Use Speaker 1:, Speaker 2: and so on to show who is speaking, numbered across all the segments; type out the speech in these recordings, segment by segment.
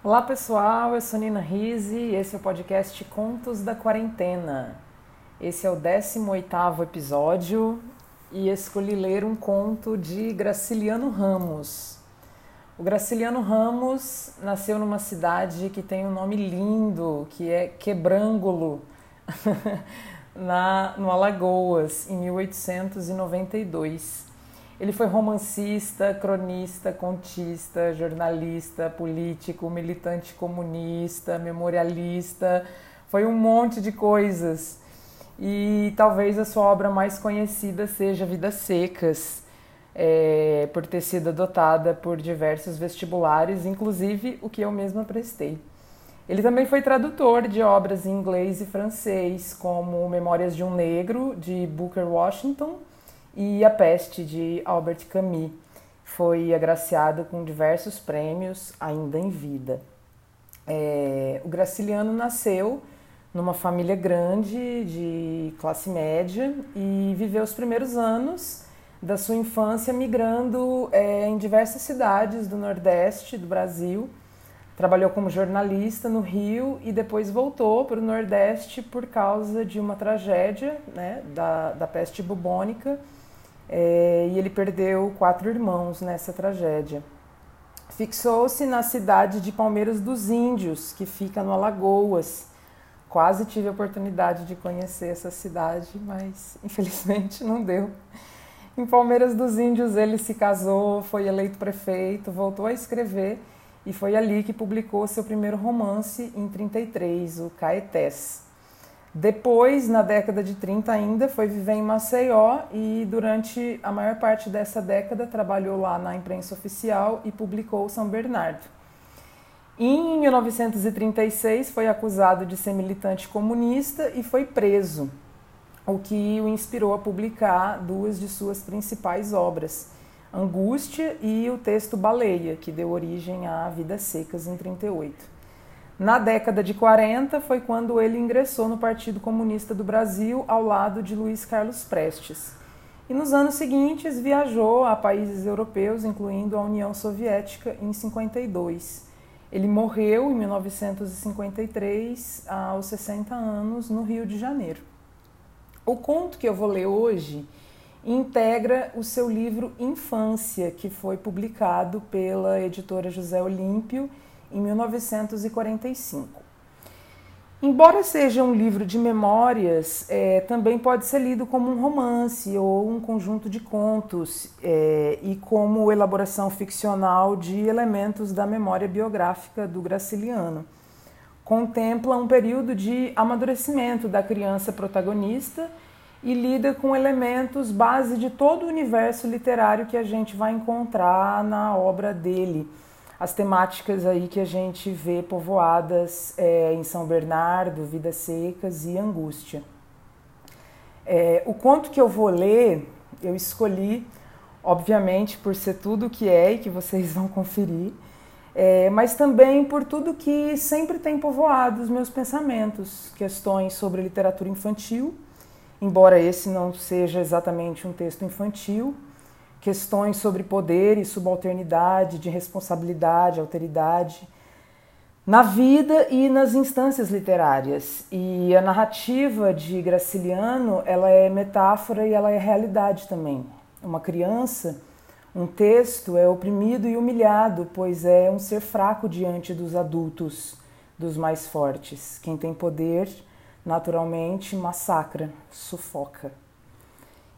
Speaker 1: Olá pessoal, eu sou Nina Rizzi e esse é o podcast Contos da Quarentena. Esse é o 18º episódio e escolhi ler um conto de Graciliano Ramos. O Graciliano Ramos nasceu numa cidade que tem um nome lindo, que é Quebrângulo, na, no Alagoas, em 1892. Ele foi romancista, cronista, contista, jornalista, político, militante comunista, memorialista, foi um monte de coisas. E talvez a sua obra mais conhecida seja Vidas Secas, é, por ter sido adotada por diversos vestibulares, inclusive o que eu mesma prestei. Ele também foi tradutor de obras em inglês e francês, como Memórias de um Negro, de Booker Washington, e A Peste, de Albert Camus. Foi agraciado com diversos prêmios ainda em vida. É, o Graciliano nasceu numa família grande, de classe média, e viveu os primeiros anos da sua infância migrando é, em diversas cidades do Nordeste do Brasil. Trabalhou como jornalista no Rio e depois voltou para o Nordeste por causa de uma tragédia né, da, da peste bubônica é, e ele perdeu quatro irmãos nessa tragédia. Fixou-se na cidade de Palmeiras dos Índios, que fica no Alagoas. Quase tive a oportunidade de conhecer essa cidade, mas infelizmente não deu. Em Palmeiras dos Índios ele se casou, foi eleito prefeito, voltou a escrever e foi ali que publicou seu primeiro romance em 33, o Caetés. Depois, na década de 30 ainda, foi viver em Maceió e durante a maior parte dessa década trabalhou lá na imprensa oficial e publicou São Bernardo. Em 1936 foi acusado de ser militante comunista e foi preso, o que o inspirou a publicar duas de suas principais obras, Angústia e o texto Baleia, que deu origem a Vidas Secas em 38. Na década de 40 foi quando ele ingressou no Partido Comunista do Brasil ao lado de Luiz Carlos Prestes. E nos anos seguintes viajou a países europeus, incluindo a União Soviética, em 52. Ele morreu em 1953, aos 60 anos, no Rio de Janeiro. O conto que eu vou ler hoje integra o seu livro Infância, que foi publicado pela editora José Olímpio em 1945. Embora seja um livro de memórias, é, também pode ser lido como um romance ou um conjunto de contos é, e como elaboração ficcional de elementos da memória biográfica do Graciliano. Contempla um período de amadurecimento da criança protagonista e lida com elementos base de todo o universo literário que a gente vai encontrar na obra dele as temáticas aí que a gente vê povoadas é, em São Bernardo, Vidas Secas e Angústia. É, o conto que eu vou ler, eu escolhi, obviamente, por ser tudo o que é e que vocês vão conferir, é, mas também por tudo que sempre tem povoado os meus pensamentos, questões sobre literatura infantil, embora esse não seja exatamente um texto infantil, questões sobre poder e subalternidade, de responsabilidade, alteridade, na vida e nas instâncias literárias. E a narrativa de Graciliano, ela é metáfora e ela é realidade também. Uma criança, um texto é oprimido e humilhado, pois é um ser fraco diante dos adultos, dos mais fortes. Quem tem poder, naturalmente, massacra, sufoca.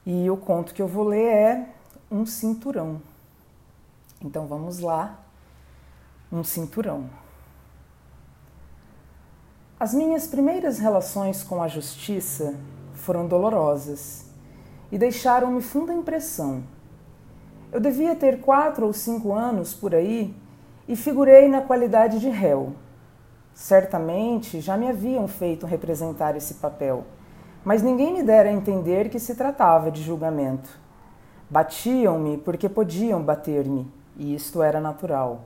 Speaker 1: E o conto que eu vou ler é um cinturão. Então vamos lá, um cinturão. As minhas primeiras relações com a justiça foram dolorosas e deixaram-me funda impressão. Eu devia ter quatro ou cinco anos por aí e figurei na qualidade de réu. Certamente já me haviam feito representar esse papel, mas ninguém me dera a entender que se tratava de julgamento. Batiam-me porque podiam bater-me, e isto era natural.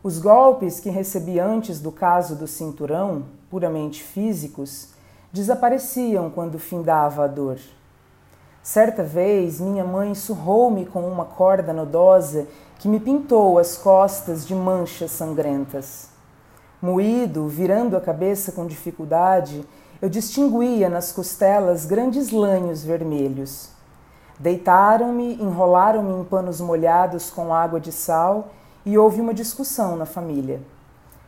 Speaker 1: Os golpes que recebi antes do caso do cinturão, puramente físicos, desapareciam quando findava a dor. Certa vez, minha mãe surrou-me com uma corda nodosa que me pintou as costas de manchas sangrentas. Moído, virando a cabeça com dificuldade, eu distinguia nas costelas grandes lanhos vermelhos. Deitaram-me, enrolaram-me em panos molhados com água de sal e houve uma discussão na família.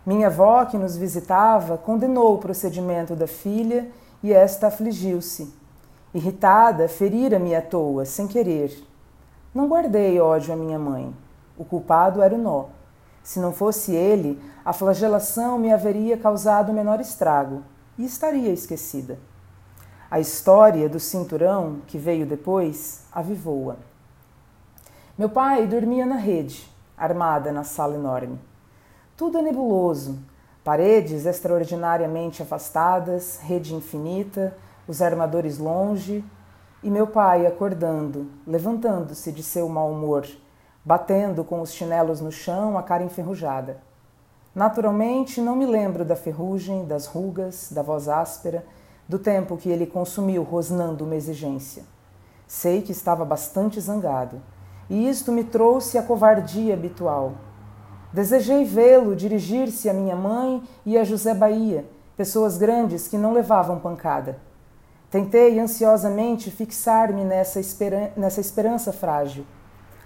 Speaker 1: Minha avó, que nos visitava, condenou o procedimento da filha e esta afligiu-se. Irritada, ferira-me à toa, sem querer. Não guardei ódio à minha mãe. O culpado era o nó. Se não fosse ele, a flagelação me haveria causado menor estrago e estaria esquecida. A história do cinturão, que veio depois, avivou-a. Meu pai dormia na rede, armada na sala enorme. Tudo é nebuloso, paredes extraordinariamente afastadas, rede infinita, os armadores longe, e meu pai acordando, levantando-se de seu mau humor, batendo com os chinelos no chão, a cara enferrujada. Naturalmente, não me lembro da ferrugem, das rugas, da voz áspera, do tempo que ele consumiu rosnando uma exigência. Sei que estava bastante zangado, e isto me trouxe a covardia habitual. Desejei vê-lo dirigir-se à minha mãe e a José Bahia, pessoas grandes que não levavam pancada. Tentei ansiosamente fixar-me nessa, esperan nessa esperança frágil.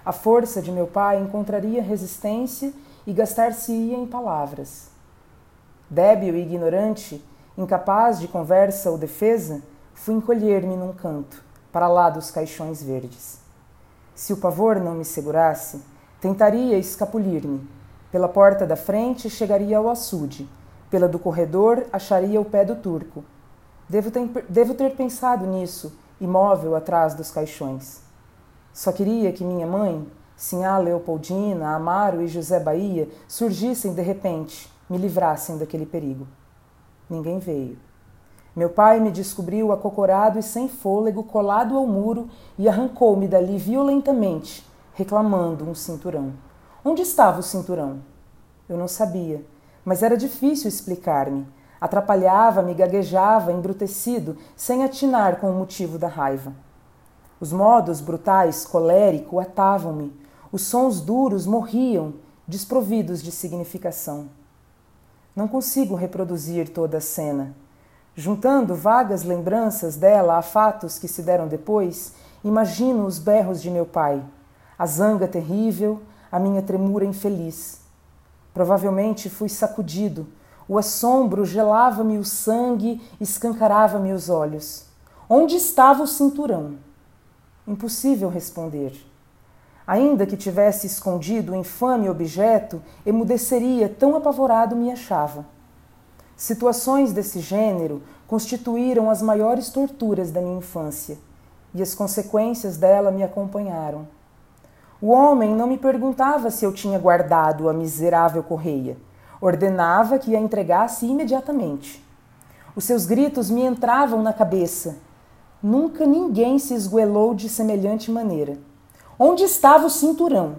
Speaker 1: A força de meu pai encontraria resistência e gastar-se-ia em palavras. Débil e ignorante, incapaz de conversa ou defesa, fui encolher-me num canto, para lá dos caixões verdes. Se o pavor não me segurasse, tentaria escapulir-me. Pela porta da frente chegaria ao açude, pela do corredor acharia o pé do turco Devo ter, devo ter pensado nisso, imóvel atrás dos caixões. Só queria que minha mãe, Sinhá Leopoldina, Amaro e José Bahia surgissem de repente, me livrassem daquele perigo. Ninguém veio. Meu pai me descobriu acocorado e sem fôlego, colado ao muro, e arrancou-me dali violentamente, reclamando um cinturão. Onde estava o cinturão? Eu não sabia, mas era difícil explicar-me. Atrapalhava-me, gaguejava, embrutecido, sem atinar com o motivo da raiva. Os modos brutais, colérico, atavam-me. Os sons duros morriam, desprovidos de significação. Não consigo reproduzir toda a cena. Juntando vagas lembranças dela a fatos que se deram depois, imagino os berros de meu pai, a zanga terrível, a minha tremura infeliz. Provavelmente fui sacudido, o assombro gelava-me o sangue, escancarava-me os olhos. Onde estava o cinturão? Impossível responder. Ainda que tivesse escondido o infame objeto, emudeceria, tão apavorado me achava. Situações desse gênero constituíram as maiores torturas da minha infância, e as consequências dela me acompanharam. O homem não me perguntava se eu tinha guardado a miserável correia Ordenava que a entregasse imediatamente. Os seus gritos me entravam na cabeça. Nunca ninguém se esguelou de semelhante maneira. Onde estava o cinturão?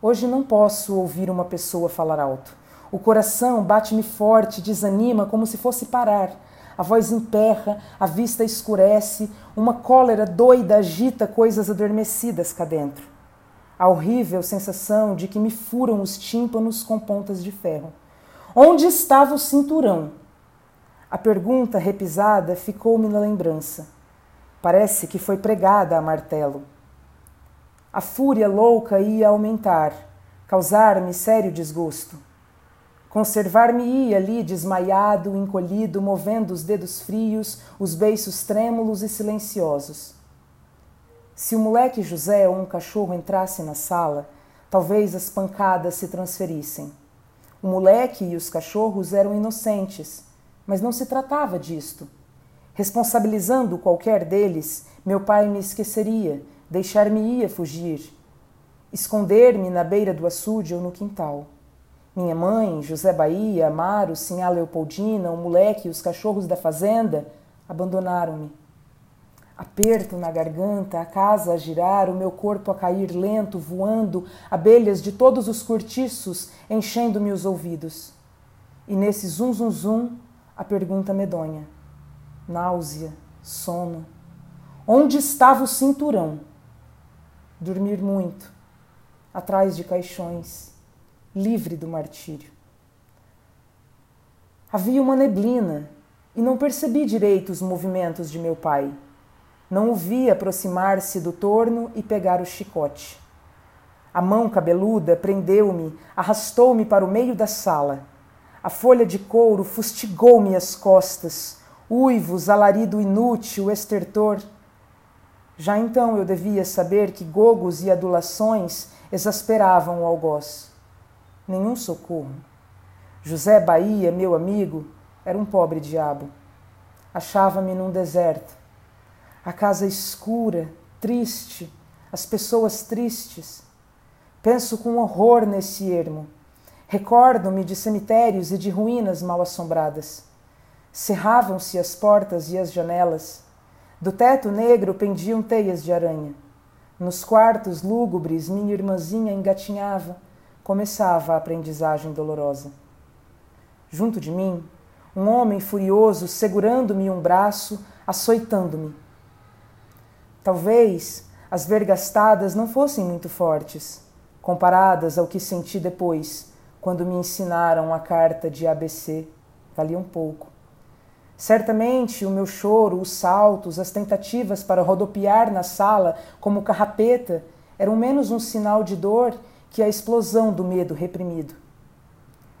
Speaker 1: Hoje não posso ouvir uma pessoa falar alto. O coração bate-me forte, desanima como se fosse parar. A voz emperra, a vista escurece, uma cólera doida agita coisas adormecidas cá dentro a horrível sensação de que me furam os tímpanos com pontas de ferro. Onde estava o cinturão? A pergunta repisada ficou-me na lembrança. Parece que foi pregada a martelo. A fúria louca ia aumentar, causar-me sério desgosto. Conservar-me-ia ali desmaiado, encolhido, movendo os dedos frios, os beiços trêmulos e silenciosos. Se o moleque José ou um cachorro entrasse na sala, talvez as pancadas se transferissem. O moleque e os cachorros eram inocentes, mas não se tratava disto. Responsabilizando qualquer deles, meu pai me esqueceria, deixar-me-ia fugir, esconder-me na beira do açude ou no quintal. Minha mãe, José Bahia, Amaro, Sinhá Leopoldina, o moleque e os cachorros da fazenda abandonaram-me. Aperto na garganta, a casa a girar, o meu corpo a cair lento, voando, abelhas de todos os cortiços enchendo-me os ouvidos. E nesse zum zum zum, a pergunta medonha. Náusea, sono. Onde estava o cinturão? Dormir muito, atrás de caixões, livre do martírio. Havia uma neblina e não percebi direito os movimentos de meu pai. Não o vi aproximar-se do torno e pegar o chicote. A mão cabeluda prendeu-me, arrastou-me para o meio da sala. A folha de couro fustigou-me as costas, uivos, alarido inútil, estertor. Já então eu devia saber que gogos e adulações exasperavam o algoz. Nenhum socorro. José Bahia, meu amigo, era um pobre diabo. Achava-me num deserto. A casa escura, triste, as pessoas tristes. Penso com horror nesse ermo. Recordo-me de cemitérios e de ruínas mal assombradas. Cerravam-se as portas e as janelas. Do teto negro pendiam teias de aranha. Nos quartos lúgubres, minha irmãzinha engatinhava. Começava a aprendizagem dolorosa. Junto de mim, um homem furioso segurando-me um braço, açoitando-me. Talvez as vergastadas não fossem muito fortes, comparadas ao que senti depois, quando me ensinaram a carta de ABC. Valiam pouco. Certamente o meu choro, os saltos, as tentativas para rodopiar na sala como carrapeta eram menos um sinal de dor que a explosão do medo reprimido.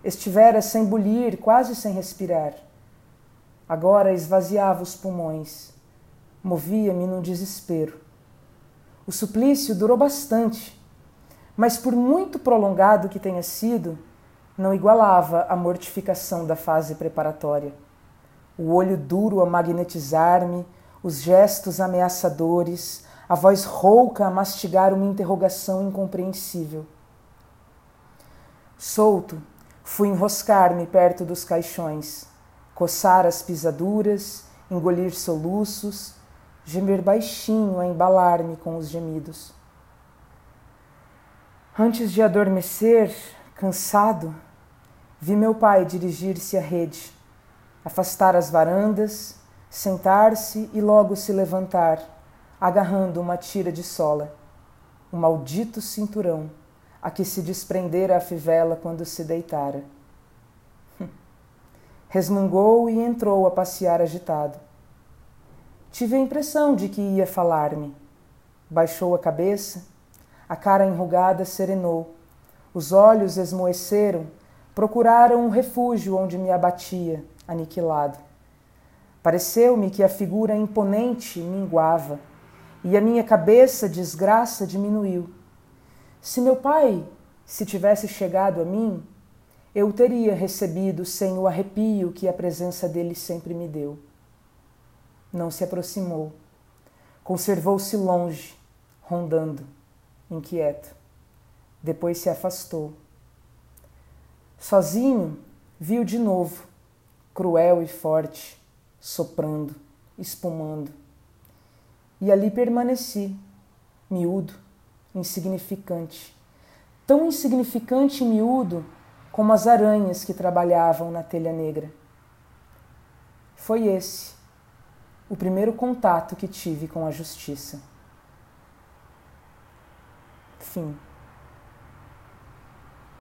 Speaker 1: Estivera sem bulir, quase sem respirar. Agora esvaziava os pulmões. Movia-me num desespero. O suplício durou bastante, mas por muito prolongado que tenha sido, não igualava a mortificação da fase preparatória o olho duro a magnetizar-me, os gestos ameaçadores, a voz rouca a mastigar uma interrogação incompreensível. Solto, fui enroscar-me perto dos caixões, coçar as pisaduras, engolir soluços, gemer baixinho a embalar-me com os gemidos. Antes de adormecer, cansado, vi meu pai dirigir-se à rede afastar as varandas, sentar-se e logo se levantar, agarrando uma tira de sola, o maldito cinturão a que se desprendera a fivela quando se deitara. Resmungou e entrou a passear agitado. Tive a impressão de que ia falar-me. Baixou a cabeça, a cara enrugada serenou, os olhos esmoeceram, procuraram um refúgio onde me abatia aniquilado. Pareceu-me que a figura imponente minguava e a minha cabeça desgraça diminuiu. Se meu pai se tivesse chegado a mim, eu o teria recebido sem o arrepio que a presença dele sempre me deu. Não se aproximou. Conservou-se longe, rondando, inquieto. Depois se afastou. Sozinho, viu de novo cruel e forte, soprando, espumando. E ali permaneci, miúdo, insignificante, tão insignificante e miúdo como as aranhas que trabalhavam na telha negra. Foi esse o primeiro contato que tive com a justiça. Fim.